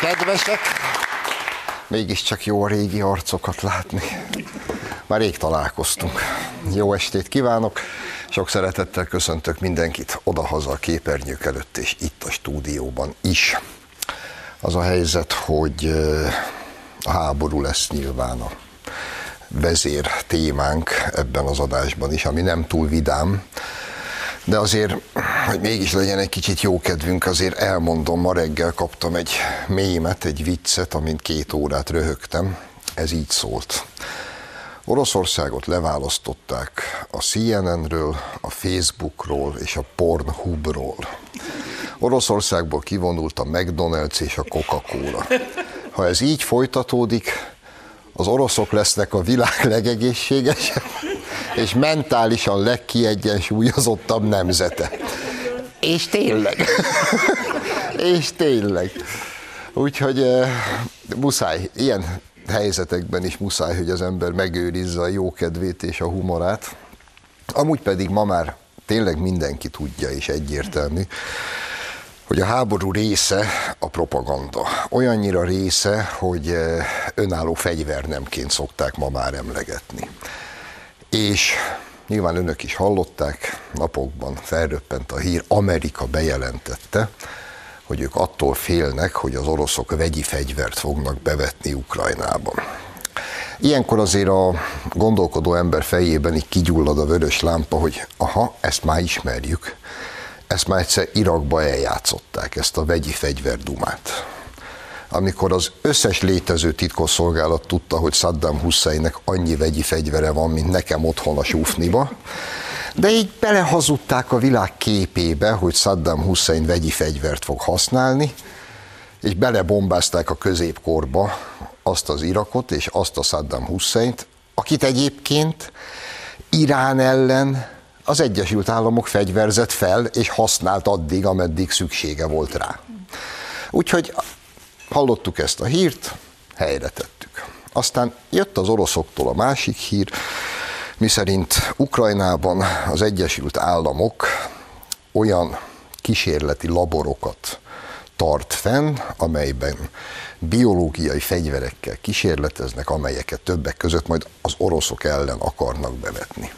kedvesek, mégiscsak jó a régi arcokat látni. Már rég találkoztunk. Jó estét kívánok, sok szeretettel köszöntök mindenkit odahaza a képernyők előtt és itt a stúdióban is. Az a helyzet, hogy a háború lesz nyilván a vezér témánk ebben az adásban is, ami nem túl vidám, de azért, hogy mégis legyen egy kicsit jó kedvünk, azért elmondom, ma reggel kaptam egy mémet, egy viccet, amint két órát röhögtem. Ez így szólt. Oroszországot leválasztották a CNN-ről, a Facebookról és a Pornhubról. Oroszországból kivonult a McDonald's és a Coca-Cola. Ha ez így folytatódik, az oroszok lesznek a világ legegészségesebb és mentálisan legkiegyensúlyozottabb nemzete. És tényleg. és tényleg. Úgyhogy uh, muszáj, ilyen helyzetekben is muszáj, hogy az ember megőrizze a jókedvét és a humorát. Amúgy pedig ma már tényleg mindenki tudja és egyértelmű, hogy a háború része a propaganda. Olyannyira része, hogy önálló fegyvernemként szokták ma már emlegetni. És nyilván önök is hallották, napokban felröppent a hír, Amerika bejelentette, hogy ők attól félnek, hogy az oroszok vegyi fegyvert fognak bevetni Ukrajnában. Ilyenkor azért a gondolkodó ember fejében így kigyullad a vörös lámpa, hogy aha, ezt már ismerjük, ezt már egyszer Irakba eljátszották, ezt a vegyi fegyverdumát. Amikor az összes létező titkosszolgálat tudta, hogy Saddam Husseinnek annyi vegyi fegyvere van, mint nekem otthon a Súfniba, de így belehazudták a világ képébe, hogy Saddam Hussein vegyi fegyvert fog használni, és belebombázták a középkorba azt az Irakot és azt a Saddam Husseint, akit egyébként Irán ellen az Egyesült Államok fegyverzett fel, és használt addig, ameddig szüksége volt rá. Úgyhogy Hallottuk ezt a hírt, helyre tettük. Aztán jött az oroszoktól a másik hír, miszerint Ukrajnában az Egyesült Államok olyan kísérleti laborokat tart fenn, amelyben biológiai fegyverekkel kísérleteznek, amelyeket többek között majd az oroszok ellen akarnak bevetni.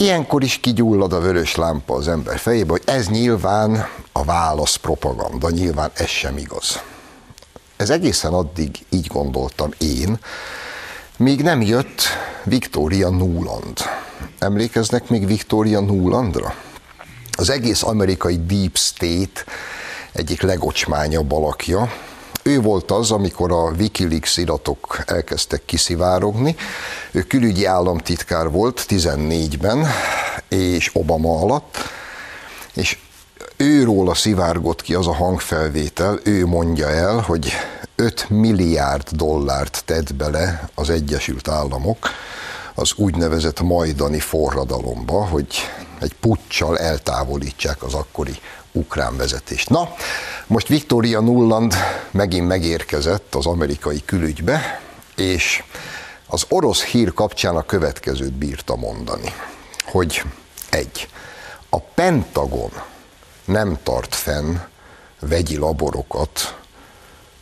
Ilyenkor is kigyullad a vörös lámpa az ember fejébe, hogy ez nyilván a válasz propaganda, nyilván ez sem igaz. Ez egészen addig így gondoltam én, míg nem jött Victoria Nuland. Emlékeznek még Victoria Nulandra? Az egész amerikai Deep State egyik legocsmányabb alakja. Ő volt az, amikor a Wikileaks iratok elkezdtek kiszivárogni. Ő külügyi államtitkár volt 14-ben, és Obama alatt, és őról a szivárgott ki az a hangfelvétel, ő mondja el, hogy 5 milliárd dollárt tett bele az Egyesült Államok az úgynevezett majdani forradalomba, hogy egy puccsal eltávolítsák az akkori ukrán vezetést. Na, most Victoria Nulland megint megérkezett az amerikai külügybe, és az orosz hír kapcsán a következőt bírta mondani, hogy egy, a Pentagon nem tart fenn vegyi laborokat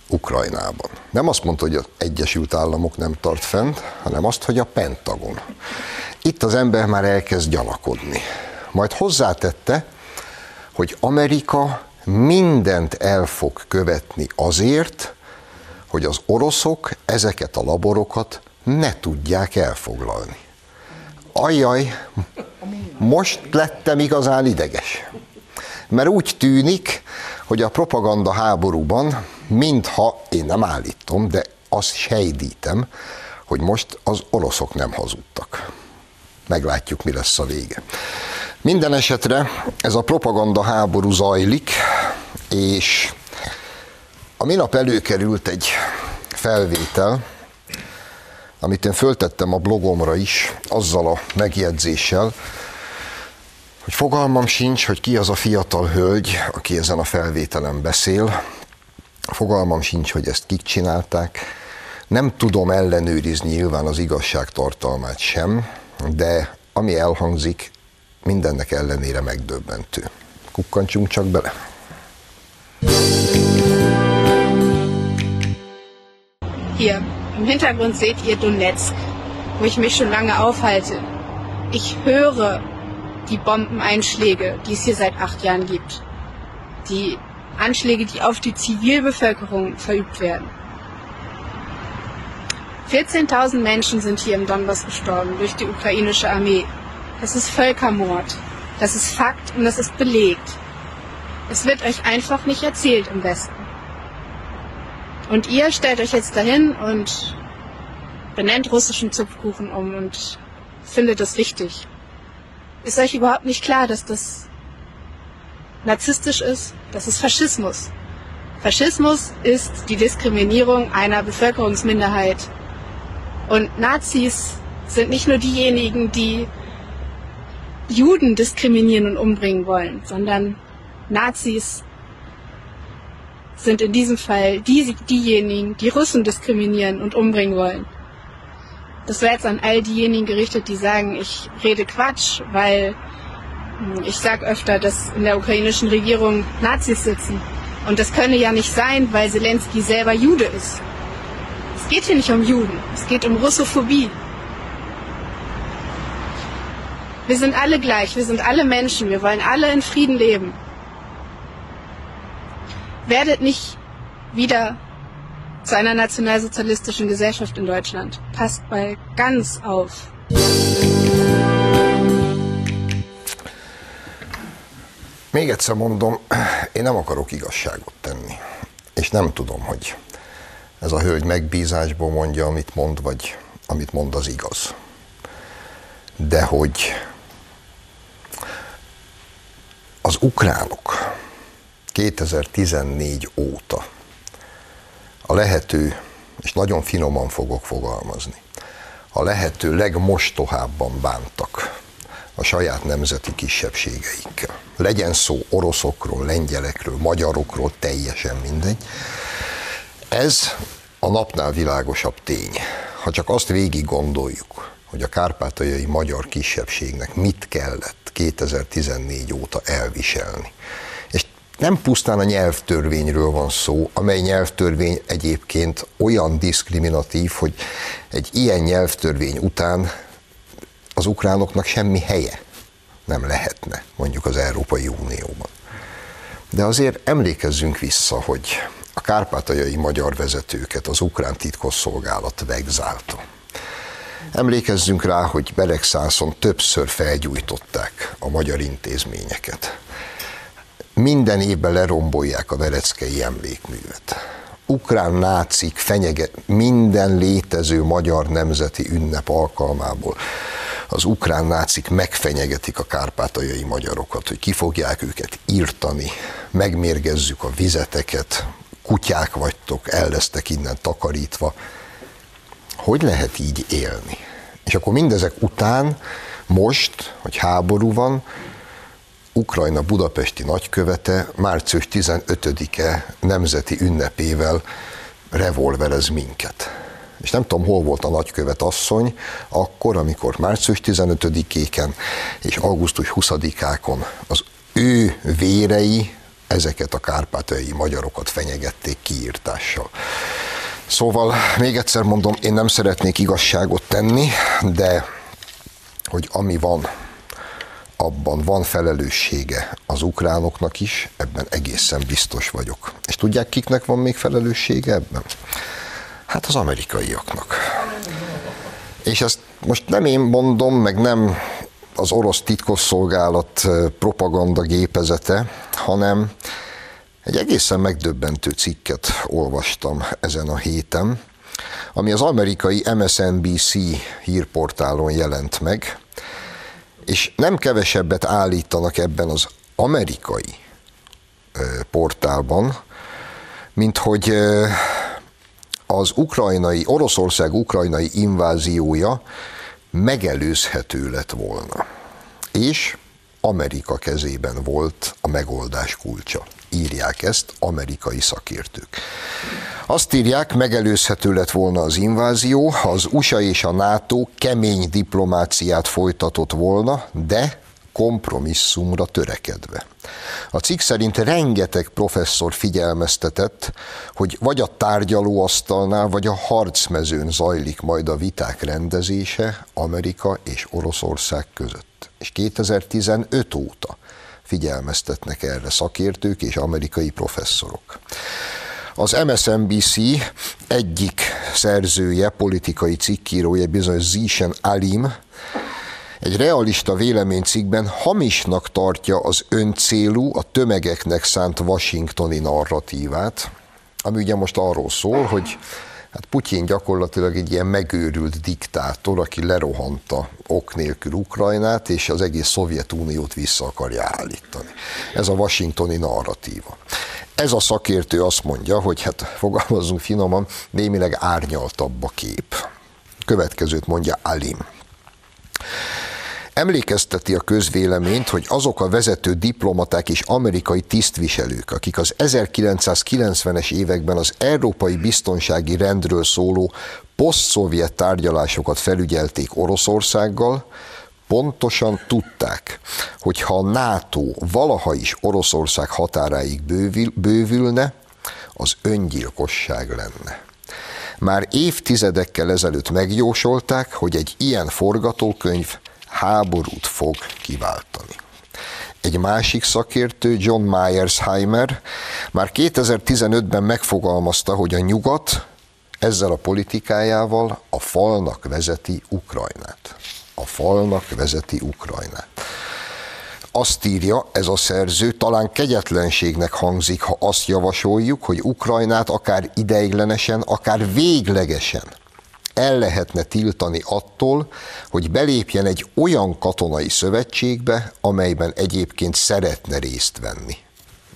Ukrajnában. Nem azt mondta, hogy az Egyesült Államok nem tart fent, hanem azt, hogy a Pentagon. Itt az ember már elkezd gyanakodni. Majd hozzátette, hogy Amerika mindent el fog követni azért, hogy az oroszok ezeket a laborokat ne tudják elfoglalni. Ajjaj, most lettem igazán ideges. Mert úgy tűnik, hogy a propaganda háborúban, mintha, én nem állítom, de azt sejtítem, hogy most az oroszok nem hazudtak. Meglátjuk, mi lesz a vége. Minden esetre ez a propaganda háború zajlik, és a minap előkerült egy felvétel, amit én föltettem a blogomra is, azzal a megjegyzéssel, hogy fogalmam sincs, hogy ki az a fiatal hölgy, aki ezen a felvételen beszél, fogalmam sincs, hogy ezt kik csinálták, nem tudom ellenőrizni nyilván az igazság tartalmát sem, de ami elhangzik, mindennek ellenére megdöbbentő. Kukkantsunk csak bele. Hier, im Hintergrund seht ihr Donetsk, wo ich mich schon lange aufhalte. Ich höre die Bombeneinschläge, die es hier seit acht Jahren gibt. Die Anschläge, die auf die Zivilbevölkerung verübt werden. 14.000 Menschen sind hier im Donbass gestorben durch die ukrainische Armee. Das ist Völkermord. Das ist Fakt und das ist belegt. Es wird euch einfach nicht erzählt im Westen. Und ihr stellt euch jetzt dahin und benennt russischen Zupfkuchen um und findet das richtig. Ist euch überhaupt nicht klar, dass das narzisstisch ist? Das ist Faschismus. Faschismus ist die Diskriminierung einer Bevölkerungsminderheit. Und Nazis sind nicht nur diejenigen, die Juden diskriminieren und umbringen wollen, sondern Nazis sind in diesem Fall die, diejenigen, die Russen diskriminieren und umbringen wollen. Das wäre jetzt an all diejenigen gerichtet, die sagen, ich rede Quatsch, weil hm, ich sage öfter, dass in der ukrainischen Regierung Nazis sitzen. Und das könne ja nicht sein, weil Zelensky selber Jude ist. Es geht hier nicht um Juden, es geht um Russophobie. Wir sind alle gleich, wir sind alle Menschen, wir wollen alle in Frieden leben. Werdet nicht wieder zu einer nationalsozialistischen Gesellschaft in Deutschland. Passt mal ganz auf. Még egyszer mondom, én nem akarok igazságot tenni. És nem tudom, hogy ez a hölgy megbízásból mondja, amit mond, vagy amit mond az igaz. De hogy az ukránok 2014 óta a lehető, és nagyon finoman fogok fogalmazni, a lehető legmostohábban bántak a saját nemzeti kisebbségeikkel. Legyen szó oroszokról, lengyelekről, magyarokról, teljesen mindegy. Ez a napnál világosabb tény. Ha csak azt végig gondoljuk, hogy a kárpátaljai magyar kisebbségnek mit kellett 2014 óta elviselni. És nem pusztán a nyelvtörvényről van szó, amely nyelvtörvény egyébként olyan diszkriminatív, hogy egy ilyen nyelvtörvény után az ukránoknak semmi helye nem lehetne, mondjuk az Európai Unióban. De azért emlékezzünk vissza, hogy a kárpátaljai magyar vezetőket az ukrán titkosszolgálat vegzálta. Emlékezzünk rá, hogy Beregszászon többször felgyújtották a magyar intézményeket. Minden évben lerombolják a Vereckei emlékművet. Ukrán nácik fenyeget minden létező magyar nemzeti ünnep alkalmából az ukrán nácik megfenyegetik a kárpátaljai magyarokat, hogy ki fogják őket írtani, megmérgezzük a vizeteket, kutyák vagytok, el lesztek innen takarítva. Hogy lehet így élni? És akkor mindezek után, most, hogy háború van, Ukrajna budapesti nagykövete március 15-e nemzeti ünnepével revolverez minket és nem tudom, hol volt a nagykövet asszony, akkor, amikor március 15-éken és augusztus 20-ákon az ő vérei ezeket a kárpátai magyarokat fenyegették kiírtással. Szóval még egyszer mondom, én nem szeretnék igazságot tenni, de hogy ami van, abban van felelőssége az ukránoknak is, ebben egészen biztos vagyok. És tudják, kiknek van még felelőssége ebben? Hát az amerikaiaknak. És ezt most nem én mondom, meg nem az orosz titkosszolgálat propaganda gépezete, hanem egy egészen megdöbbentő cikket olvastam ezen a héten, ami az amerikai MSNBC hírportálon jelent meg, és nem kevesebbet állítanak ebben az amerikai portálban, mint hogy az ukrajnai, Oroszország ukrajnai inváziója megelőzhető lett volna. És Amerika kezében volt a megoldás kulcsa. Írják ezt amerikai szakértők. Azt írják, megelőzhető lett volna az invázió, ha az USA és a NATO kemény diplomáciát folytatott volna, de kompromisszumra törekedve. A cikk szerint rengeteg professzor figyelmeztetett, hogy vagy a tárgyalóasztalnál, vagy a harcmezőn zajlik majd a viták rendezése Amerika és Oroszország között. És 2015 óta figyelmeztetnek erre szakértők és amerikai professzorok. Az MSNBC egyik szerzője, politikai cikkírója, bizonyos Zishan Alim, egy realista véleménycikkben hamisnak tartja az öncélú, a tömegeknek szánt washingtoni narratívát, ami ugye most arról szól, hogy hát Putyin gyakorlatilag egy ilyen megőrült diktátor, aki lerohanta ok nélkül Ukrajnát, és az egész Szovjetuniót vissza akarja állítani. Ez a washingtoni narratíva. Ez a szakértő azt mondja, hogy hát fogalmazunk finoman, némileg árnyaltabb a kép. Következőt mondja Alim. Emlékezteti a közvéleményt, hogy azok a vezető diplomaták és amerikai tisztviselők, akik az 1990-es években az európai biztonsági rendről szóló poszt-szovjet tárgyalásokat felügyelték Oroszországgal, pontosan tudták, hogy ha a NATO valaha is Oroszország határáig bővül, bővülne, az öngyilkosság lenne. Már évtizedekkel ezelőtt megjósolták, hogy egy ilyen forgatókönyv háborút fog kiváltani. Egy másik szakértő, John Myersheimer, már 2015-ben megfogalmazta, hogy a nyugat ezzel a politikájával a falnak vezeti Ukrajnát. A falnak vezeti Ukrajnát. Azt írja ez a szerző, talán kegyetlenségnek hangzik, ha azt javasoljuk, hogy Ukrajnát akár ideiglenesen, akár véglegesen el lehetne tiltani attól, hogy belépjen egy olyan katonai szövetségbe, amelyben egyébként szeretne részt venni.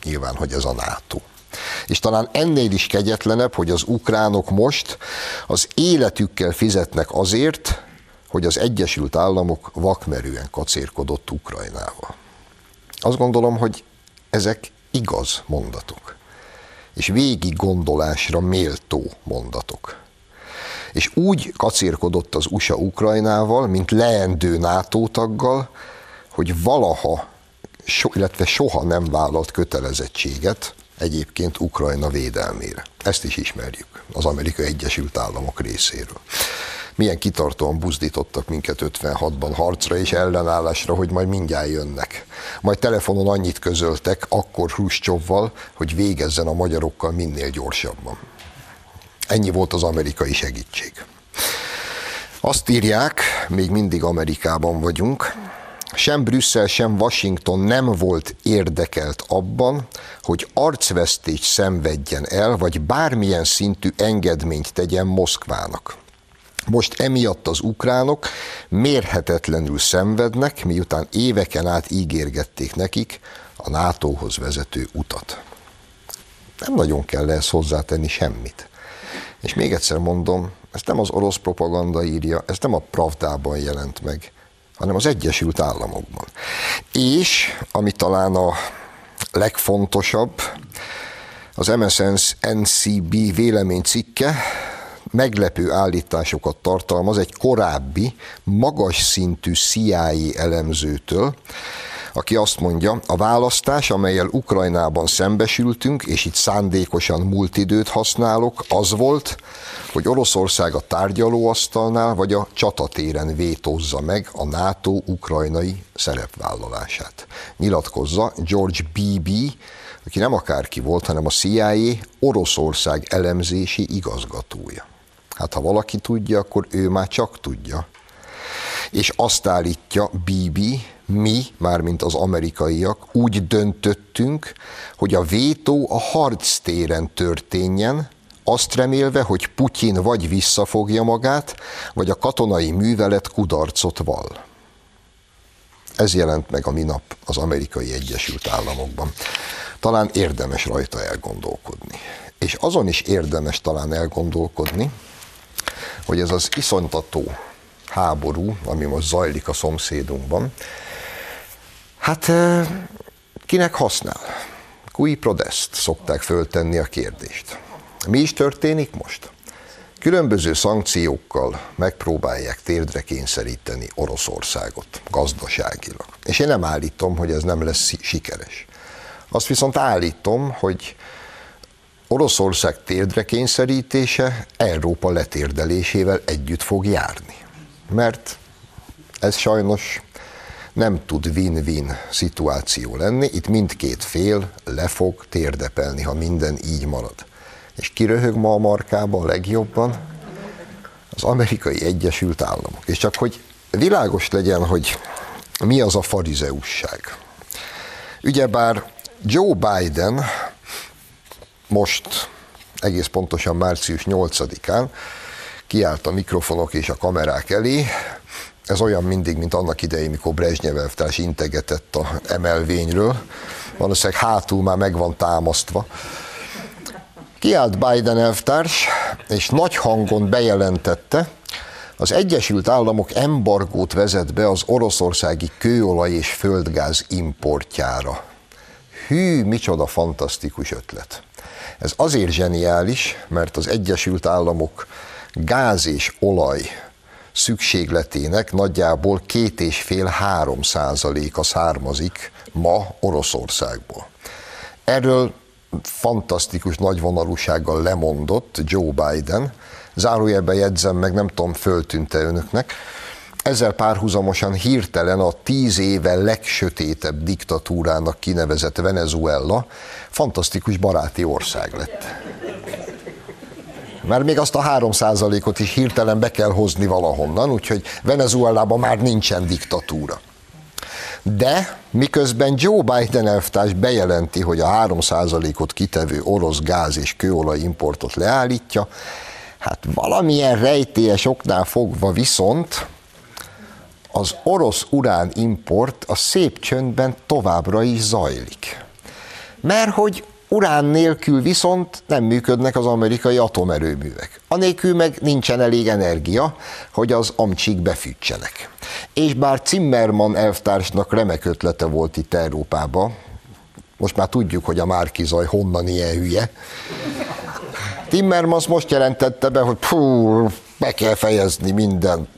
Nyilván, hogy ez a NATO. És talán ennél is kegyetlenebb, hogy az ukránok most az életükkel fizetnek azért, hogy az Egyesült Államok vakmerően kacérkodott Ukrajnával. Azt gondolom, hogy ezek igaz mondatok, és végig gondolásra méltó mondatok és úgy kacérkodott az USA Ukrajnával, mint leendő NATO taggal, hogy valaha, so, illetve soha nem vállalt kötelezettséget egyébként Ukrajna védelmére. Ezt is ismerjük az Amerikai Egyesült Államok részéről. Milyen kitartóan buzdítottak minket 56-ban harcra és ellenállásra, hogy majd mindjárt jönnek. Majd telefonon annyit közöltek, akkor Hruscsovval, hogy végezzen a magyarokkal minél gyorsabban. Ennyi volt az amerikai segítség. Azt írják, még mindig Amerikában vagyunk, sem Brüsszel, sem Washington nem volt érdekelt abban, hogy arcvesztést szenvedjen el, vagy bármilyen szintű engedményt tegyen Moszkvának. Most emiatt az ukránok mérhetetlenül szenvednek, miután éveken át ígérgették nekik a NATO-hoz vezető utat. Nem nagyon kell ehhez hozzátenni semmit. És még egyszer mondom, ezt nem az orosz propaganda írja, ez nem a Pravdában jelent meg, hanem az Egyesült Államokban. És, ami talán a legfontosabb, az MSNBC véleménycikke meglepő állításokat tartalmaz egy korábbi, magas szintű CIA elemzőtől, aki azt mondja, a választás, amelyel Ukrajnában szembesültünk, és itt szándékosan múlt időt használok, az volt, hogy Oroszország a tárgyalóasztalnál vagy a csatatéren vétózza meg a NATO ukrajnai szerepvállalását. Nyilatkozza George B.B., aki nem akárki volt, hanem a CIA Oroszország elemzési igazgatója. Hát ha valaki tudja, akkor ő már csak tudja. És azt állítja Bibi, mi, mármint az amerikaiak, úgy döntöttünk, hogy a vétó a harctéren történjen, azt remélve, hogy Putyin vagy visszafogja magát, vagy a katonai művelet kudarcot val. Ez jelent meg a minap az amerikai Egyesült Államokban. Talán érdemes rajta elgondolkodni. És azon is érdemes talán elgondolkodni, hogy ez az iszonytató háború, ami most zajlik a szomszédunkban, Hát kinek használ? Kui prodest szokták föltenni a kérdést. Mi is történik most? Különböző szankciókkal megpróbálják térdre kényszeríteni Oroszországot gazdaságilag. És én nem állítom, hogy ez nem lesz sikeres. Azt viszont állítom, hogy Oroszország térdre kényszerítése Európa letérdelésével együtt fog járni. Mert ez sajnos nem tud win-win szituáció lenni, itt mindkét fél le fog térdepelni, ha minden így marad. És ki röhög ma a markába a legjobban? Az amerikai Egyesült Államok. És csak hogy világos legyen, hogy mi az a farizeusság. Ugyebár Joe Biden most egész pontosan március 8-án kiállt a mikrofonok és a kamerák elé, ez olyan mindig, mint annak idején, mikor Brezsnyev elvtárs integetett a emelvényről, valószínűleg hátul már meg van támasztva. Kiállt Biden elvtárs, és nagy hangon bejelentette, az Egyesült Államok embargót vezet be az oroszországi kőolaj és földgáz importjára. Hű, micsoda fantasztikus ötlet. Ez azért zseniális, mert az Egyesült Államok gáz és olaj szükségletének nagyjából két és fél három százaléka származik ma Oroszországból. Erről fantasztikus nagyvonalúsággal lemondott Joe Biden, zárójelben jegyzem meg, nem tudom, föltűnte önöknek, ezzel párhuzamosan hirtelen a tíz éve legsötétebb diktatúrának kinevezett Venezuela fantasztikus baráti ország lett. Mert még azt a 3%-ot is hirtelen be kell hozni valahonnan, úgyhogy Venezuelában már nincsen diktatúra. De miközben Joe Biden elvtárs bejelenti, hogy a 3%-ot kitevő orosz gáz és kőolaj importot leállítja, hát valamilyen rejtélyes oknál fogva viszont az orosz urán import a szép csöndben továbbra is zajlik. Mert hogy urán nélkül viszont nem működnek az amerikai atomerőművek. Anélkül meg nincsen elég energia, hogy az amcsik befűtsenek. És bár Zimmermann elvtársnak remek ötlete volt itt Európában, most már tudjuk, hogy a Márkizaj honnan ilyen hülye, Timmermans most jelentette be, hogy pú, be kell fejezni minden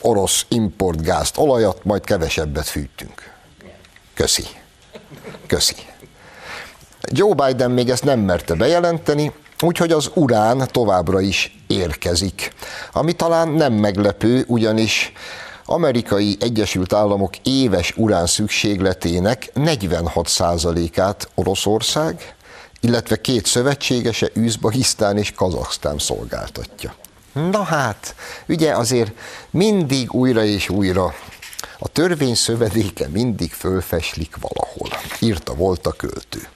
orosz importgázt, olajat, majd kevesebbet fűtünk. Köszi. Köszi. Joe Biden még ezt nem merte bejelenteni, úgyhogy az urán továbbra is érkezik. Ami talán nem meglepő, ugyanis amerikai Egyesült Államok éves urán szükségletének 46%-át Oroszország, illetve két szövetségese, Üzbagisztán és Kazaksztán szolgáltatja. Na hát, ugye azért mindig újra és újra a törvény szövedéke mindig fölfeslik valahol, írta volt a költő.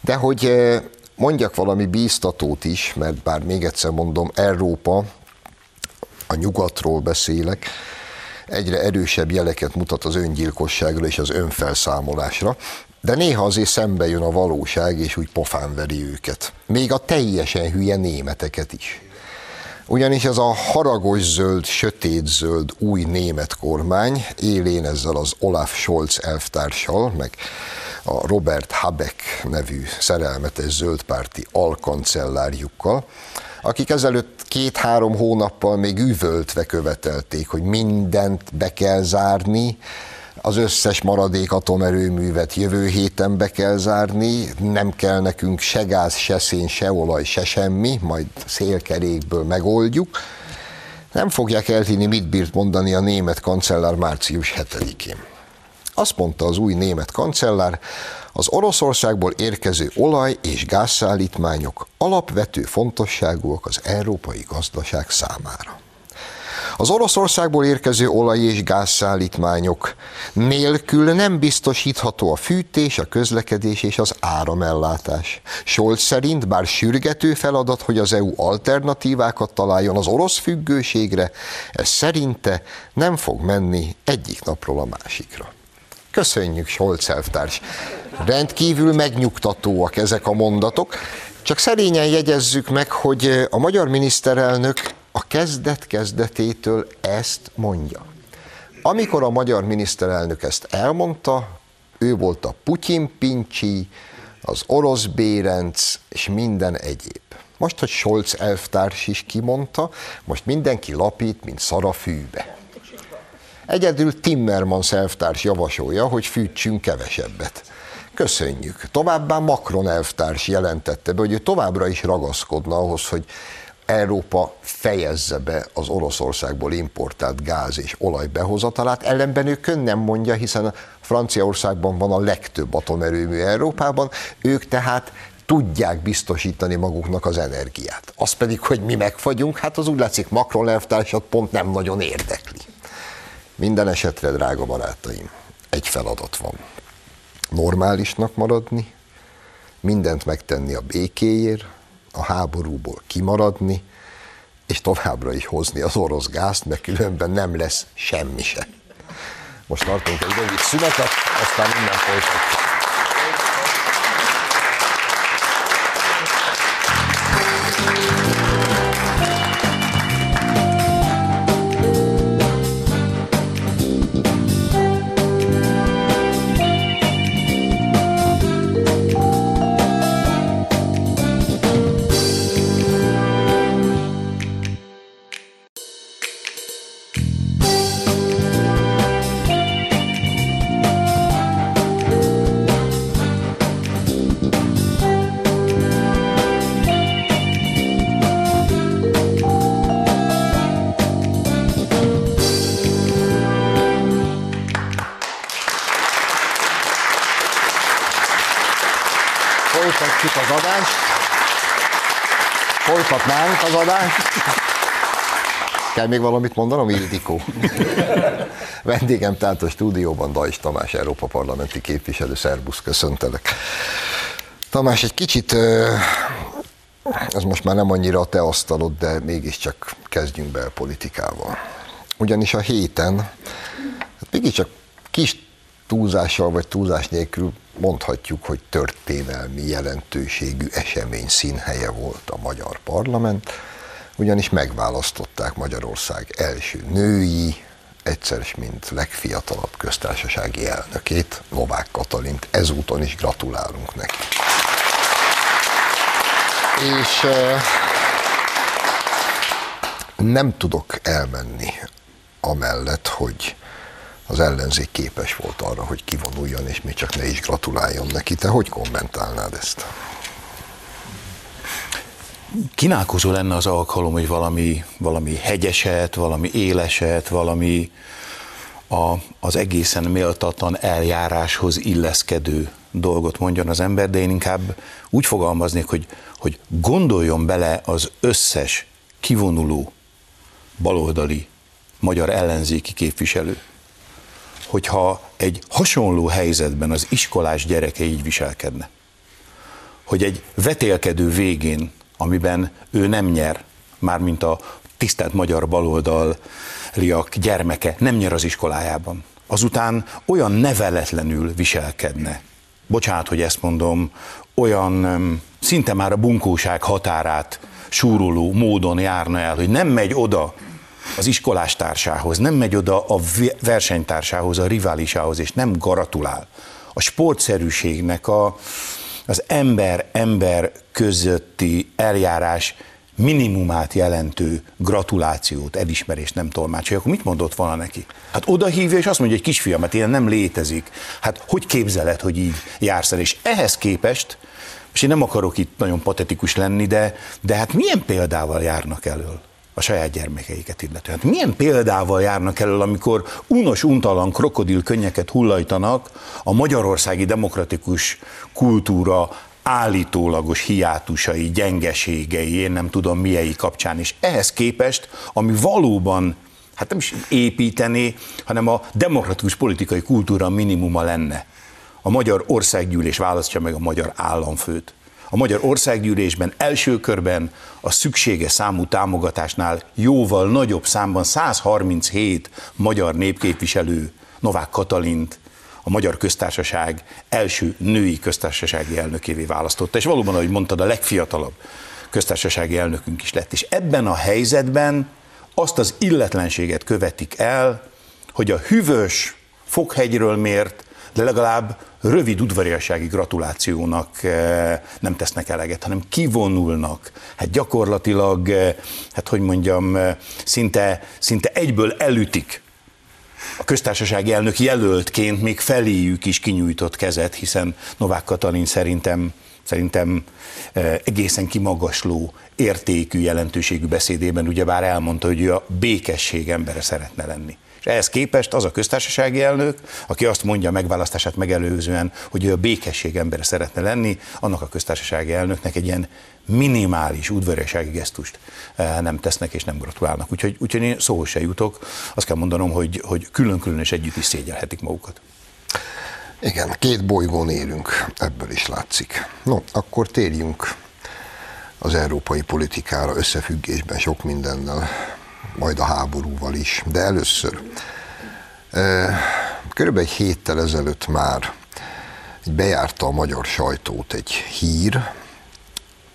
De hogy eh, mondjak valami bíztatót is, mert bár még egyszer mondom, Európa, a nyugatról beszélek, egyre erősebb jeleket mutat az öngyilkosságra és az önfelszámolásra, de néha azért szembe jön a valóság, és úgy pofán veri őket. Még a teljesen hülye németeket is. Ugyanis ez a haragos zöld, sötét zöld új német kormány élén ezzel az Olaf Scholz elvtársal, meg a Robert Habeck nevű szerelmetes zöldpárti alkancellárjukkal, akik ezelőtt két-három hónappal még üvöltve követelték, hogy mindent be kell zárni, az összes maradék atomerőművet jövő héten be kell zárni, nem kell nekünk se gáz, se szén, se olaj, se semmi, majd szélkerékből megoldjuk. Nem fogják elhinni, mit bírt mondani a német kancellár március 7-én. Azt mondta az új német kancellár, az Oroszországból érkező olaj- és gázszállítmányok alapvető fontosságúak az európai gazdaság számára. Az Oroszországból érkező olaj- és gázszállítmányok nélkül nem biztosítható a fűtés, a közlekedés és az áramellátás. Scholz szerint bár sürgető feladat, hogy az EU alternatívákat találjon az orosz függőségre, ez szerinte nem fog menni egyik napról a másikra. Köszönjük, Scholz elvtárs! Rendkívül megnyugtatóak ezek a mondatok, csak szerényen jegyezzük meg, hogy a magyar miniszterelnök a kezdet kezdetétől ezt mondja. Amikor a magyar miniszterelnök ezt elmondta, ő volt a Putyin Pincsi, az orosz Bérenc és minden egyéb. Most, hogy Scholz elvtárs is kimondta, most mindenki lapít, mint szar a fűbe. Egyedül Timmermans elvtárs javasolja, hogy fűtsünk kevesebbet. Köszönjük. Továbbá Macron elvtárs jelentette be, hogy ő továbbra is ragaszkodna ahhoz, hogy Európa fejezze be az Oroszországból importált gáz és olaj behozatalát, ellenben ő könnyen mondja, hiszen Franciaországban van a legtöbb atomerőmű Európában, ők tehát tudják biztosítani maguknak az energiát. Az pedig, hogy mi megfagyunk, hát az úgy látszik Macron elvtársat pont nem nagyon érdekli. Minden esetre, drága barátaim, egy feladat van. Normálisnak maradni, mindent megtenni a békéért, a háborúból kimaradni, és továbbra is hozni az orosz gázt, mert különben nem lesz semmi se. Most tartunk egy rövid szünetet, aztán innen folytatjuk. Folytatnánk az adást. Kell még valamit mondanom, Ildikó? Vendégem tehát a stúdióban Dajs Tamás, Európa Parlamenti képviselő, szervusz, köszöntelek. Tamás, egy kicsit, ez most már nem annyira a te asztalod, de mégiscsak kezdjünk be a politikával. Ugyanis a héten, hát mégiscsak kis túlzással vagy túlzás nélkül mondhatjuk, hogy történelmi jelentőségű esemény színhelye volt a magyar parlament, ugyanis megválasztották Magyarország első női, egyszer mint legfiatalabb köztársasági elnökét, Novák Katalint. Ezúton is gratulálunk neki. És nem tudok elmenni amellett, hogy az ellenzék képes volt arra, hogy kivonuljon, és még csak ne is gratuláljon neki. Te hogy kommentálnád ezt? Kínálkozó lenne az alkalom, hogy valami, valami hegyeset, valami éleset, valami a, az egészen méltatlan eljáráshoz illeszkedő dolgot mondjon az ember, de én inkább úgy fogalmaznék, hogy, hogy gondoljon bele az összes kivonuló baloldali magyar ellenzéki képviselő hogyha egy hasonló helyzetben az iskolás gyereke így viselkedne, hogy egy vetélkedő végén, amiben ő nem nyer, mármint a tisztelt magyar baloldaliak gyermeke nem nyer az iskolájában, azután olyan neveletlenül viselkedne, bocsánat, hogy ezt mondom, olyan szinte már a bunkóság határát súroló módon járna el, hogy nem megy oda az iskolás társához, nem megy oda a versenytársához, a riválisához, és nem gratulál. A sportszerűségnek a, az ember-ember közötti eljárás minimumát jelentő gratulációt, elismerést nem tolmácsolja, akkor mit mondott volna neki? Hát oda hívja, és azt mondja, hogy kisfiam, hát ilyen nem létezik. Hát hogy képzeled, hogy így jársz el? És ehhez képest, és én nem akarok itt nagyon patetikus lenni, de, de hát milyen példával járnak elől? A saját gyermekeiket illetően. Hát milyen példával járnak elől, amikor unos, untalan krokodil könnyeket hullajtanak a magyarországi demokratikus kultúra állítólagos hiátusai, gyengeségei, én nem tudom miei kapcsán is. Ehhez képest, ami valóban, hát nem is építené, hanem a demokratikus politikai kultúra minimuma lenne. A magyar országgyűlés választja meg a magyar államfőt a Magyar Országgyűlésben első körben a szükséges számú támogatásnál jóval nagyobb számban 137 magyar népképviselő Novák Katalint a Magyar Köztársaság első női köztársasági elnökévé választotta, és valóban, ahogy mondtad, a legfiatalabb köztársasági elnökünk is lett. És ebben a helyzetben azt az illetlenséget követik el, hogy a hűvös, foghegyről mért, de legalább rövid udvariassági gratulációnak eh, nem tesznek eleget, hanem kivonulnak. Hát gyakorlatilag, eh, hát hogy mondjam, eh, szinte, szinte egyből elütik a köztársasági elnök jelöltként még feléjük is kinyújtott kezet, hiszen Novák Katalin szerintem szerintem egészen kimagasló értékű, jelentőségű beszédében ugyebár elmondta, hogy ő a békesség embere szeretne lenni. És ehhez képest az a köztársasági elnök, aki azt mondja megválasztását megelőzően, hogy ő a békesség embere szeretne lenni, annak a köztársasági elnöknek egy ilyen minimális udvariasági gesztust eh, nem tesznek és nem gratulálnak. Úgyhogy, úgyhogy én szóhoz se jutok. Azt kell mondanom, hogy, hogy külön-külön és együtt is szégyelhetik magukat. Igen, két bolygón élünk, ebből is látszik. No, akkor térjünk az európai politikára összefüggésben sok mindennel majd a háborúval is. De először, körülbelül egy héttel ezelőtt már bejárta a magyar sajtót egy hír,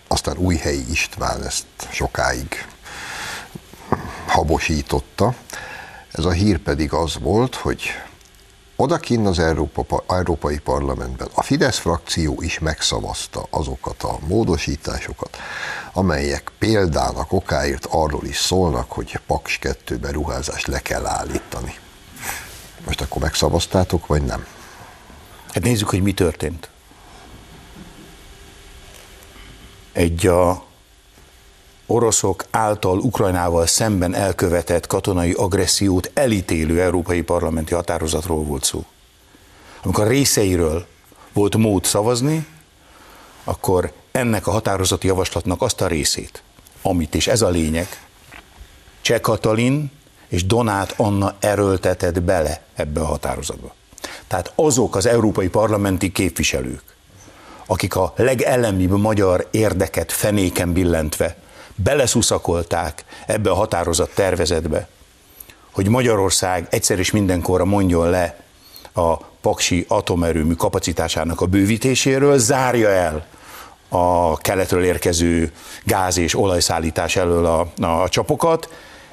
aztán Újhelyi István ezt sokáig habosította. Ez a hír pedig az volt, hogy odakinn az Európa, Európai Parlamentben a Fidesz frakció is megszavazta azokat a módosításokat, amelyek példának okáért arról is szólnak, hogy Paks 2 beruházást le kell állítani. Most akkor megszavaztátok, vagy nem? Hát nézzük, hogy mi történt. Egy a oroszok által Ukrajnával szemben elkövetett katonai agressziót elítélő európai parlamenti határozatról volt szó. Amikor a részeiről volt mód szavazni, akkor ennek a határozati javaslatnak azt a részét, amit, és ez a lényeg, Cseh Katalin és Donát Anna erőltetett bele ebbe a határozatba. Tehát azok az európai parlamenti képviselők, akik a legelemibb magyar érdeket fenéken billentve beleszuszakolták ebbe a határozat tervezetbe, hogy Magyarország egyszer és mindenkorra mondjon le a paksi atomerőmű kapacitásának a bővítéséről, zárja el a keletről érkező gáz és olajszállítás elől a, a csapokat,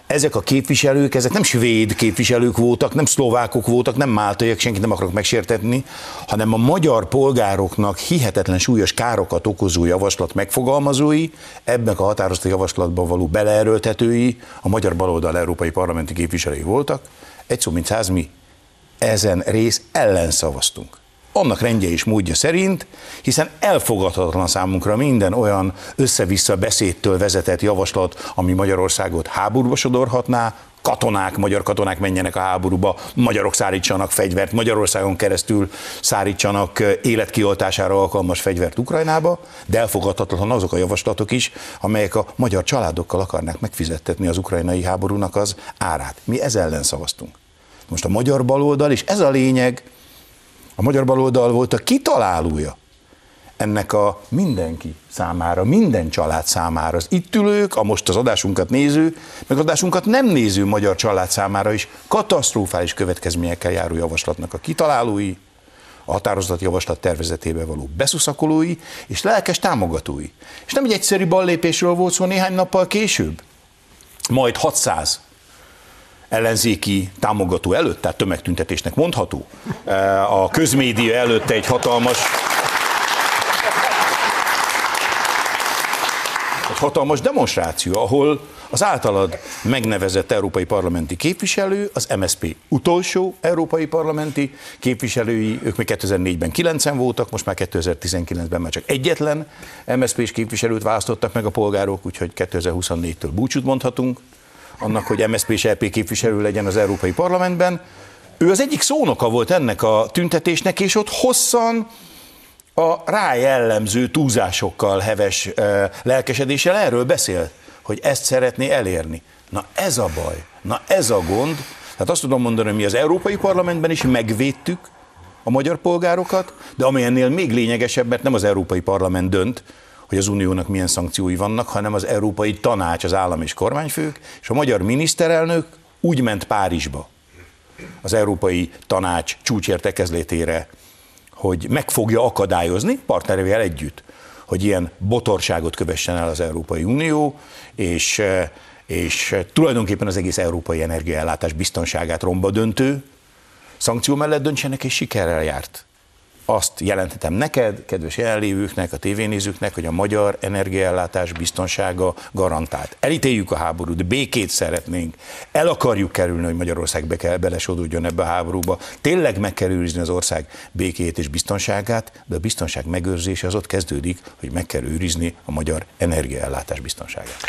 ezek a képviselők, ezek nem svéd képviselők voltak, nem szlovákok voltak, nem máltaiak, senkit nem akarok megsértetni, hanem a magyar polgároknak hihetetlen súlyos károkat okozó javaslat megfogalmazói, ebben a határozati javaslatban való beleerőltetői, a magyar baloldal európai parlamenti képviselői voltak. Egy szó mint száz, mi ezen rész ellen szavaztunk annak rendje és módja szerint, hiszen elfogadhatatlan számunkra minden olyan össze-vissza beszédtől vezetett javaslat, ami Magyarországot háborúba sodorhatná, katonák, magyar katonák menjenek a háborúba, magyarok szárítsanak fegyvert, Magyarországon keresztül szárítsanak életkioltására alkalmas fegyvert Ukrajnába, de elfogadhatatlan azok a javaslatok is, amelyek a magyar családokkal akarnák megfizettetni az ukrajnai háborúnak az árát. Mi ez ellen szavaztunk. Most a magyar baloldal, és ez a lényeg, a magyar baloldal volt a kitalálója ennek a mindenki számára, minden család számára, az itt ülők, a most az adásunkat néző, meg adásunkat nem néző magyar család számára is katasztrofális következményekkel járó javaslatnak a kitalálói, a határozat javaslat tervezetébe való beszuszakolói és lelkes támogatói. És nem egy egyszerű ballépésről volt szó néhány nappal később. Majd 600 ellenzéki támogató előtt, tehát tömegtüntetésnek mondható, e, a közmédia előtt egy hatalmas egy hatalmas demonstráció, ahol az általad megnevezett európai parlamenti képviselő, az MSP utolsó európai parlamenti képviselői, ők még 2004-ben 9 voltak, most már 2019-ben már csak egyetlen MSP-s képviselőt választottak meg a polgárok, úgyhogy 2024-től búcsút mondhatunk annak, hogy MSZP és EP képviselő legyen az Európai Parlamentben. Ő az egyik szónoka volt ennek a tüntetésnek, és ott hosszan a rá jellemző túlzásokkal heves lelkesedéssel erről beszél, hogy ezt szeretné elérni. Na ez a baj, na ez a gond. Tehát azt tudom mondani, hogy mi az Európai Parlamentben is megvédtük a magyar polgárokat, de ami ennél még lényegesebb, mert nem az Európai Parlament dönt, hogy az uniónak milyen szankciói vannak, hanem az Európai Tanács, az állam és kormányfők, és a magyar miniszterelnök úgy ment Párizsba az Európai Tanács csúcsértekezlétére, hogy meg fogja akadályozni partnerével együtt, hogy ilyen botorságot kövessen el az Európai Unió, és, és tulajdonképpen az egész európai energiaellátás biztonságát romba döntő szankció mellett döntsenek, és sikerrel járt azt jelenthetem neked, kedves jelenlévőknek, a tévénézőknek, hogy a magyar energiaellátás biztonsága garantált. Elítéljük a háborút, békét szeretnénk. El akarjuk kerülni, hogy Magyarország be kell belesoduljon ebbe a háborúba. Tényleg meg kell őrizni az ország békét és biztonságát, de a biztonság megőrzése az ott kezdődik, hogy meg kell őrizni a magyar energiaellátás biztonságát.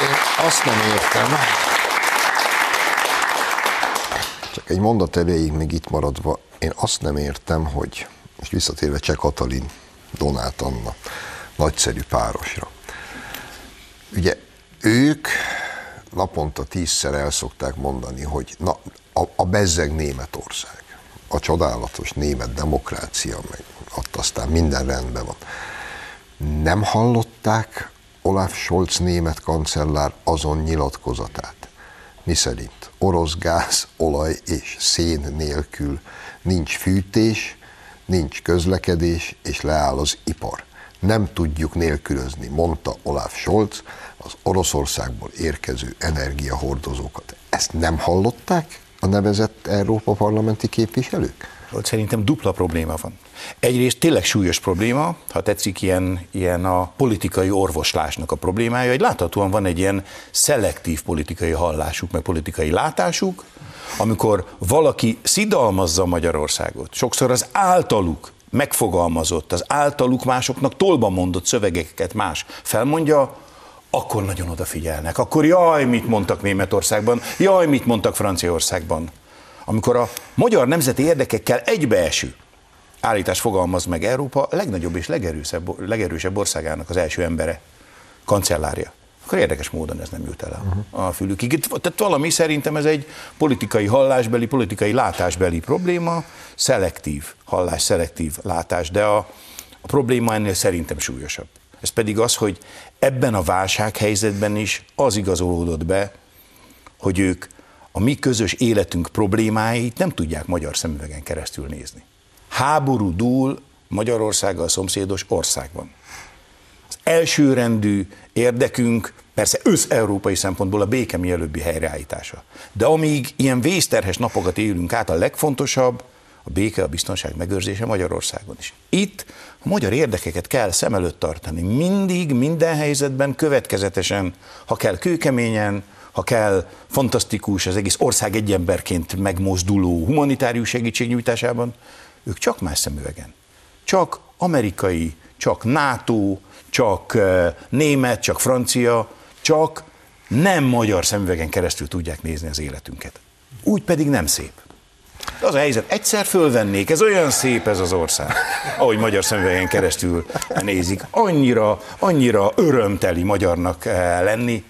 Én azt nem értem, csak egy mondat elejéig még itt maradva, én azt nem értem, hogy most visszatérve Cseh Katalin, Donát Anna, nagyszerű párosra. Ugye ők naponta tízszer el szokták mondani, hogy na, a, a bezzeg Németország, a csodálatos német demokrácia, meg ott aztán minden rendben van. Nem hallották Olaf Scholz német kancellár azon nyilatkozatát, miszerint orosz gáz, olaj és szén nélkül nincs fűtés, nincs közlekedés, és leáll az ipar. Nem tudjuk nélkülözni, mondta Olaf Scholz, az Oroszországból érkező energiahordozókat. Ezt nem hallották a nevezett Európa parlamenti képviselők? Ott szerintem dupla probléma van. Egyrészt tényleg súlyos probléma, ha tetszik, ilyen, ilyen a politikai orvoslásnak a problémája, hogy láthatóan van egy ilyen szelektív politikai hallásuk, meg politikai látásuk, amikor valaki szidalmazza Magyarországot, sokszor az általuk megfogalmazott, az általuk másoknak tolba mondott szövegeket más felmondja, akkor nagyon odafigyelnek. Akkor jaj, mit mondtak Németországban, jaj, mit mondtak Franciaországban. Amikor a magyar nemzeti érdekekkel egybeeső állítás fogalmaz meg Európa legnagyobb és legerősebb, legerősebb országának az első embere, kancellárja akkor érdekes módon ez nem jut el a, uh-huh. a fülükig. Tehát valami szerintem ez egy politikai hallásbeli, politikai látásbeli probléma, szelektív hallás, szelektív látás, de a, a probléma ennél szerintem súlyosabb. Ez pedig az, hogy ebben a válsághelyzetben is az igazolódott be, hogy ők a mi közös életünk problémáit nem tudják magyar szemüvegen keresztül nézni. Háború dúl Magyarországgal szomszédos országban. Az elsőrendű érdekünk persze össz-európai szempontból a béke mielőbbi helyreállítása. De amíg ilyen vészterhes napokat élünk át, a legfontosabb a béke, a biztonság megőrzése Magyarországon is. Itt a magyar érdekeket kell szem előtt tartani. Mindig, minden helyzetben, következetesen, ha kell kőkeményen, ha kell fantasztikus, az egész ország egy emberként megmozduló humanitárius segítségnyújtásában, ők csak más szemüvegen. Csak amerikai, csak NATO, csak német, csak francia, csak nem magyar szemüvegen keresztül tudják nézni az életünket. Úgy pedig nem szép. Az a helyzet, egyszer fölvennék, ez olyan szép ez az ország, ahogy magyar szemüvegen keresztül nézik. Annyira, annyira örömteli magyarnak lenni.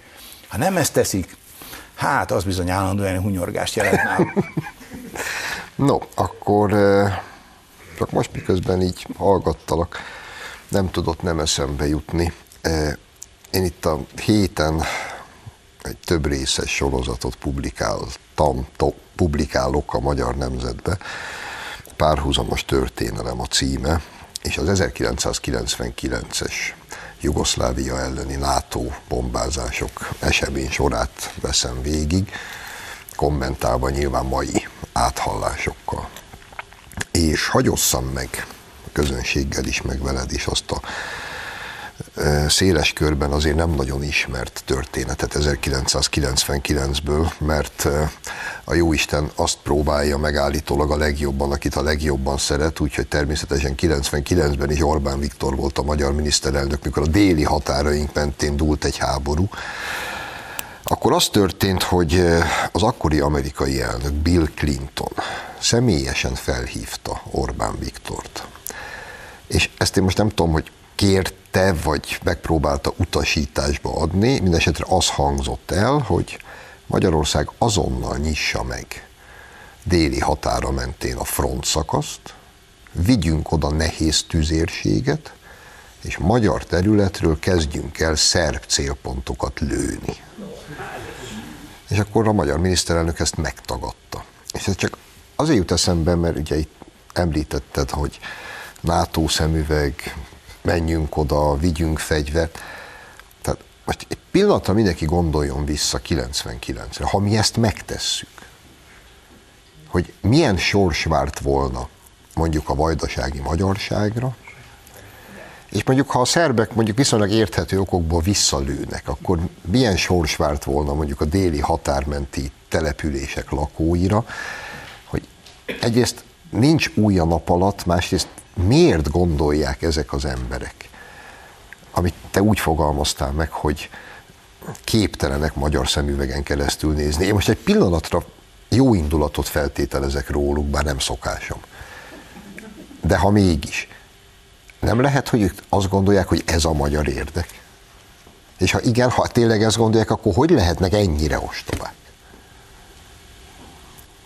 Ha nem ezt teszik, hát az bizony állandóan hunyorgást jelent No, akkor csak most miközben így hallgattalak, nem tudott nem eszembe jutni. Én itt a héten egy több részes sorozatot publikáltam, publikálok a Magyar Nemzetbe, párhuzamos történelem a címe, és az 1999-es Jugoszlávia elleni NATO bombázások esemény sorát veszem végig, kommentálva nyilván mai áthallásokkal. És hagyosszam meg közönséggel is, meg veled is azt a széles körben azért nem nagyon ismert történetet 1999-ből, mert a Jóisten azt próbálja megállítólag a legjobban, akit a legjobban szeret, úgyhogy természetesen 99-ben is Orbán Viktor volt a magyar miniszterelnök, mikor a déli határaink mentén dúlt egy háború. Akkor az történt, hogy az akkori amerikai elnök Bill Clinton személyesen felhívta Orbán Viktort és ezt én most nem tudom, hogy kérte, vagy megpróbálta utasításba adni, mindesetre az hangzott el, hogy Magyarország azonnal nyissa meg déli határa mentén a front szakaszt, vigyünk oda nehéz tüzérséget, és magyar területről kezdjünk el szerb célpontokat lőni. És akkor a magyar miniszterelnök ezt megtagadta. És ez csak azért jut eszembe, mert ugye itt említetted, hogy NATO szemüveg, menjünk oda, vigyünk fegyvert. Tehát most egy pillanatra mindenki gondoljon vissza 99-re, ha mi ezt megtesszük, hogy milyen sors várt volna mondjuk a vajdasági magyarságra, és mondjuk ha a szerbek mondjuk viszonylag érthető okokból visszalőnek, akkor milyen sors várt volna mondjuk a déli határmenti települések lakóira, hogy egyrészt nincs új a nap alatt, másrészt miért gondolják ezek az emberek, amit te úgy fogalmaztál meg, hogy képtelenek magyar szemüvegen keresztül nézni. Én most egy pillanatra jó indulatot feltételezek róluk, bár nem szokásom. De ha mégis, nem lehet, hogy ők azt gondolják, hogy ez a magyar érdek? És ha igen, ha tényleg ezt gondolják, akkor hogy lehetnek ennyire ostobák?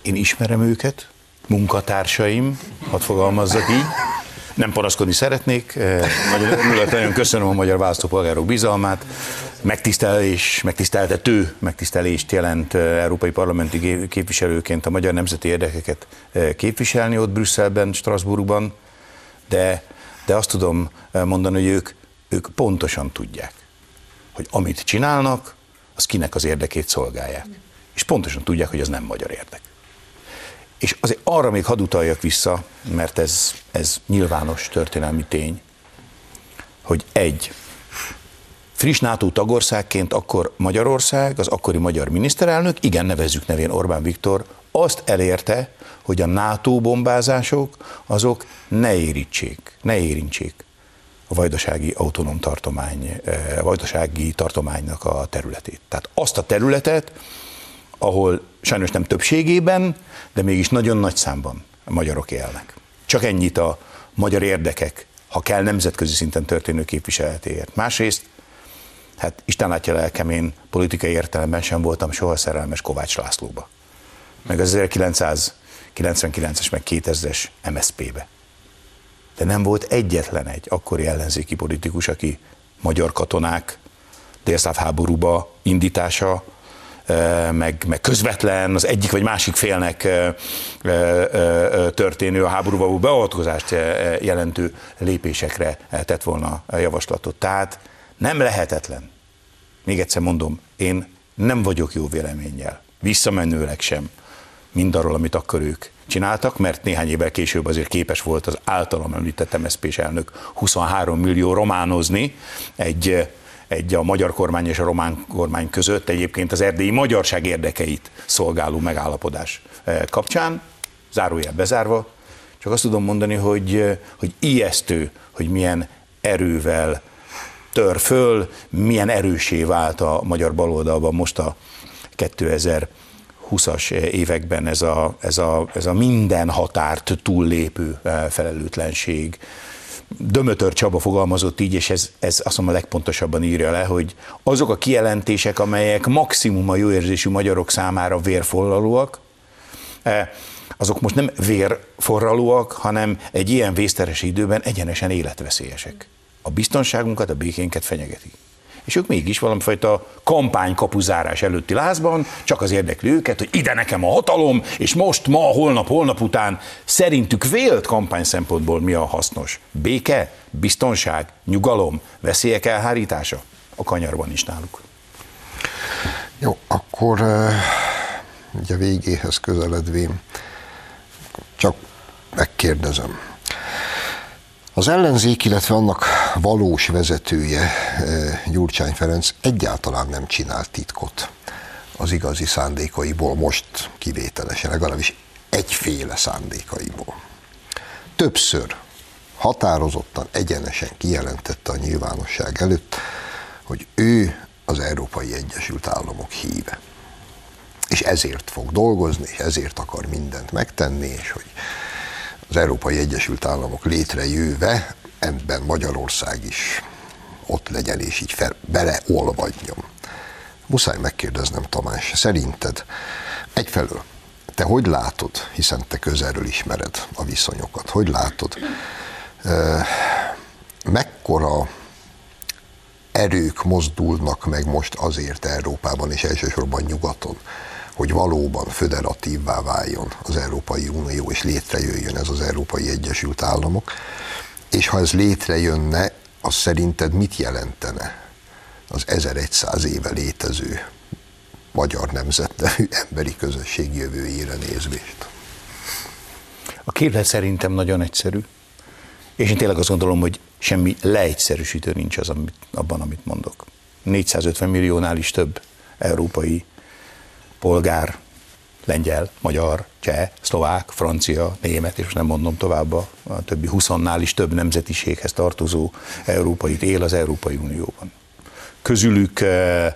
Én ismerem őket, munkatársaim, hadd fogalmazzak így, nem panaszkodni szeretnék, eh, nagyon, nagyon köszönöm a magyar választópolgárok bizalmát, megtisztelés, megtiszteltető megtisztelést jelent eh, európai parlamenti képviselőként a magyar nemzeti érdekeket eh, képviselni ott Brüsszelben, Strasbourgban, de, de azt tudom mondani, hogy ők, ők pontosan tudják, hogy amit csinálnak, az kinek az érdekét szolgálják. És pontosan tudják, hogy az nem magyar érdek. És azért arra még hadd utaljak vissza, mert ez, ez nyilvános történelmi tény, hogy egy, friss NATO tagországként akkor Magyarország, az akkori magyar miniszterelnök, igen, nevezzük nevén Orbán Viktor, azt elérte, hogy a NATO bombázások azok ne érítsék, ne érintsék a vajdasági autonóm tartomány, eh, a vajdasági tartománynak a területét. Tehát azt a területet, ahol sajnos nem többségében, de mégis nagyon nagy számban a magyarok élnek. Csak ennyit a magyar érdekek, ha kell nemzetközi szinten történő képviseletéért. Másrészt, hát Isten látja lelkem, én politikai értelemben sem voltam soha szerelmes Kovács Lászlóba. Meg az 1999-es, meg 2000-es MSZP-be. De nem volt egyetlen egy akkori ellenzéki politikus, aki magyar katonák délszláv háborúba indítása meg, meg közvetlen, az egyik vagy másik félnek történő a háborúba való beavatkozást jelentő lépésekre tett volna a javaslatot. Tehát nem lehetetlen. Még egyszer mondom, én nem vagyok jó véleménnyel, visszamenőleg sem, mindarról, amit akkor ők csináltak, mert néhány évvel később azért képes volt az általam említett MSZP-s elnök 23 millió románozni egy egy a magyar kormány és a román kormány között egyébként az erdélyi magyarság érdekeit szolgáló megállapodás eh, kapcsán, zárójel bezárva, csak azt tudom mondani, hogy, eh, hogy ijesztő, hogy milyen erővel tör föl, milyen erősé vált a magyar baloldalban most a 2020-as években ez a, ez, a, ez a minden határt túllépő eh, felelőtlenség, Dömötör Csaba fogalmazott így, és ez, ez azt mondom a legpontosabban írja le, hogy azok a kijelentések, amelyek maximum a jóérzésű magyarok számára vérforralóak, eh, azok most nem vérforralóak, hanem egy ilyen vészteres időben egyenesen életveszélyesek. A biztonságunkat, a békénket fenyegetik és ők mégis valamifajta kampánykapuzárás előtti lázban, csak az érdekli őket, hogy ide nekem a hatalom, és most, ma, holnap, holnap után szerintük vélt kampány szempontból mi a hasznos? Béke, biztonság, nyugalom, veszélyek elhárítása? A kanyarban is náluk. Jó, akkor ugye végéhez közeledvén csak megkérdezem. Az ellenzék, illetve annak valós vezetője, eh, Gyurcsány Ferenc egyáltalán nem csinált titkot az igazi szándékaiból, most kivételesen, legalábbis egyféle szándékaiból. Többször határozottan, egyenesen kijelentette a nyilvánosság előtt, hogy ő az Európai Egyesült Államok híve. És ezért fog dolgozni, és ezért akar mindent megtenni, és hogy az Európai Egyesült Államok létrejöve ebben Magyarország is ott legyen, és így fel, beleolvadjon. Muszáj megkérdeznem, Tamás, szerinted egyfelől te hogy látod, hiszen te közelről ismered a viszonyokat, hogy látod, mekkora erők mozdulnak meg most azért Európában és elsősorban nyugaton, hogy valóban föderatívvá váljon az Európai Unió, és létrejöjjön ez az Európai Egyesült Államok. És ha ez létrejönne, az szerinted mit jelentene az 1100 éve létező magyar nemzetnevű emberi közösség jövőjére nézvést? A képlet szerintem nagyon egyszerű. És én tényleg azt gondolom, hogy semmi leegyszerűsítő nincs az, amit, abban, amit mondok. 450 milliónál is több európai polgár, lengyel, magyar, cseh, szlovák, francia, német, és nem mondom tovább a, többi 20-nál is több nemzetiséghez tartozó európai él az Európai Unióban. Közülük e, e,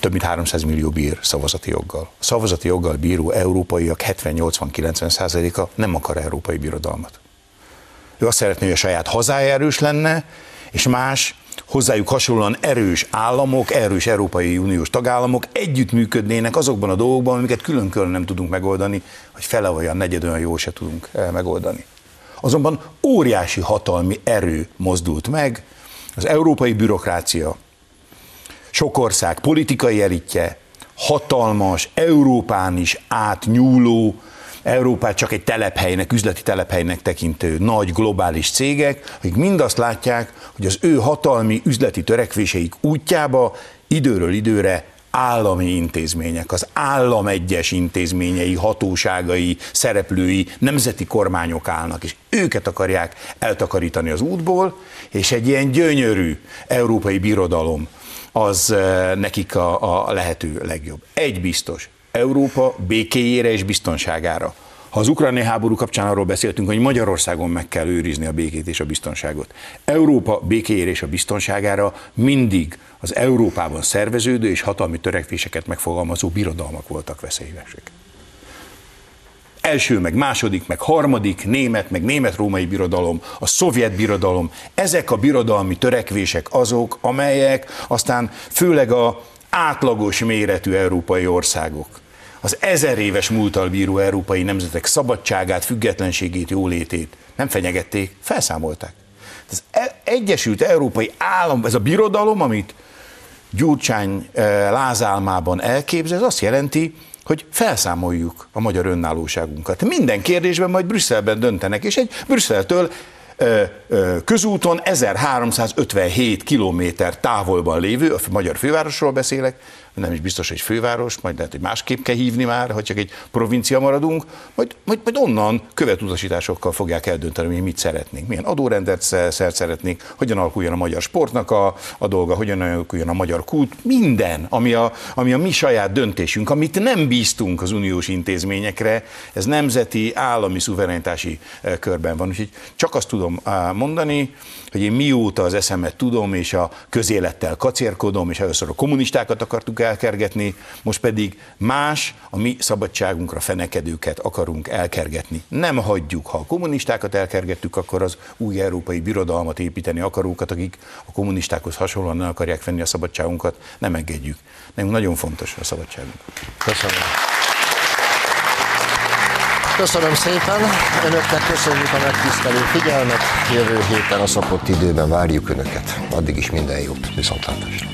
több mint 300 millió bír szavazati joggal. A szavazati joggal bíró európaiak 70-80-90 százaléka nem akar európai birodalmat. Ő azt szeretné, hogy a saját hazája erős lenne, és más hozzájuk hasonlóan erős államok, erős Európai Uniós tagállamok együttműködnének azokban a dolgokban, amiket külön-külön nem tudunk megoldani, hogy fele olyan, negyed olyan jól se tudunk eh, megoldani. Azonban óriási hatalmi erő mozdult meg, az európai bürokrácia, sok ország politikai elitje, hatalmas, Európán is átnyúló, Európát csak egy telephelynek, üzleti telephelynek tekintő nagy globális cégek, akik mind azt látják, hogy az ő hatalmi üzleti törekvéseik útjába időről időre állami intézmények, az állam egyes intézményei, hatóságai, szereplői, nemzeti kormányok állnak, és őket akarják eltakarítani az útból, és egy ilyen gyönyörű európai birodalom az eh, nekik a, a lehető legjobb. Egy biztos, Európa békéjére és biztonságára. Ha az ukrajnai háború kapcsán arról beszéltünk, hogy Magyarországon meg kell őrizni a békét és a biztonságot. Európa békéjére és a biztonságára mindig az Európában szerveződő és hatalmi törekvéseket megfogalmazó birodalmak voltak veszélyesek. Első, meg második, meg harmadik, német, meg német-római birodalom, a szovjet birodalom, ezek a birodalmi törekvések azok, amelyek aztán főleg a átlagos méretű európai országok az ezer éves múltal bíró európai nemzetek szabadságát, függetlenségét, jólétét nem fenyegették, felszámolták. Az e- Egyesült Európai Állam, ez a birodalom, amit Gyurcsány e, lázálmában elképzel, ez azt jelenti, hogy felszámoljuk a magyar önállóságunkat. Minden kérdésben majd Brüsszelben döntenek, és egy Brüsszeltől közúton 1357 kilométer távolban lévő, a magyar fővárosról beszélek, nem is biztos, hogy főváros, majd lehet, hogy másképp kell hívni már, ha csak egy provincia maradunk, majd, majd, majd onnan követutasításokkal fogják eldönteni, hogy mit szeretnénk, milyen adórendet szeretnénk, hogyan alakuljon a magyar sportnak a, a dolga, hogyan alakuljon a magyar kult, minden, ami a, ami a mi saját döntésünk, amit nem bíztunk az uniós intézményekre, ez nemzeti, állami szuverenitási körben van. Úgyhogy csak azt tudom mondani, hogy én mióta az eszemet tudom, és a közélettel kacérkodom, és először a kommunistákat akartuk elkergetni, most pedig más, a mi szabadságunkra fenekedőket akarunk elkergetni. Nem hagyjuk, ha a kommunistákat elkergettük, akkor az új európai birodalmat építeni akarókat, akik a kommunistákhoz hasonlóan nem akarják venni a szabadságunkat, nem engedjük. Nekünk nagyon fontos a szabadságunk. Köszönöm. Köszönöm szépen, önöknek köszönjük a megtisztelő figyelmet, jövő héten a szokott időben várjuk önöket. Addig is minden jót, viszontlátásra.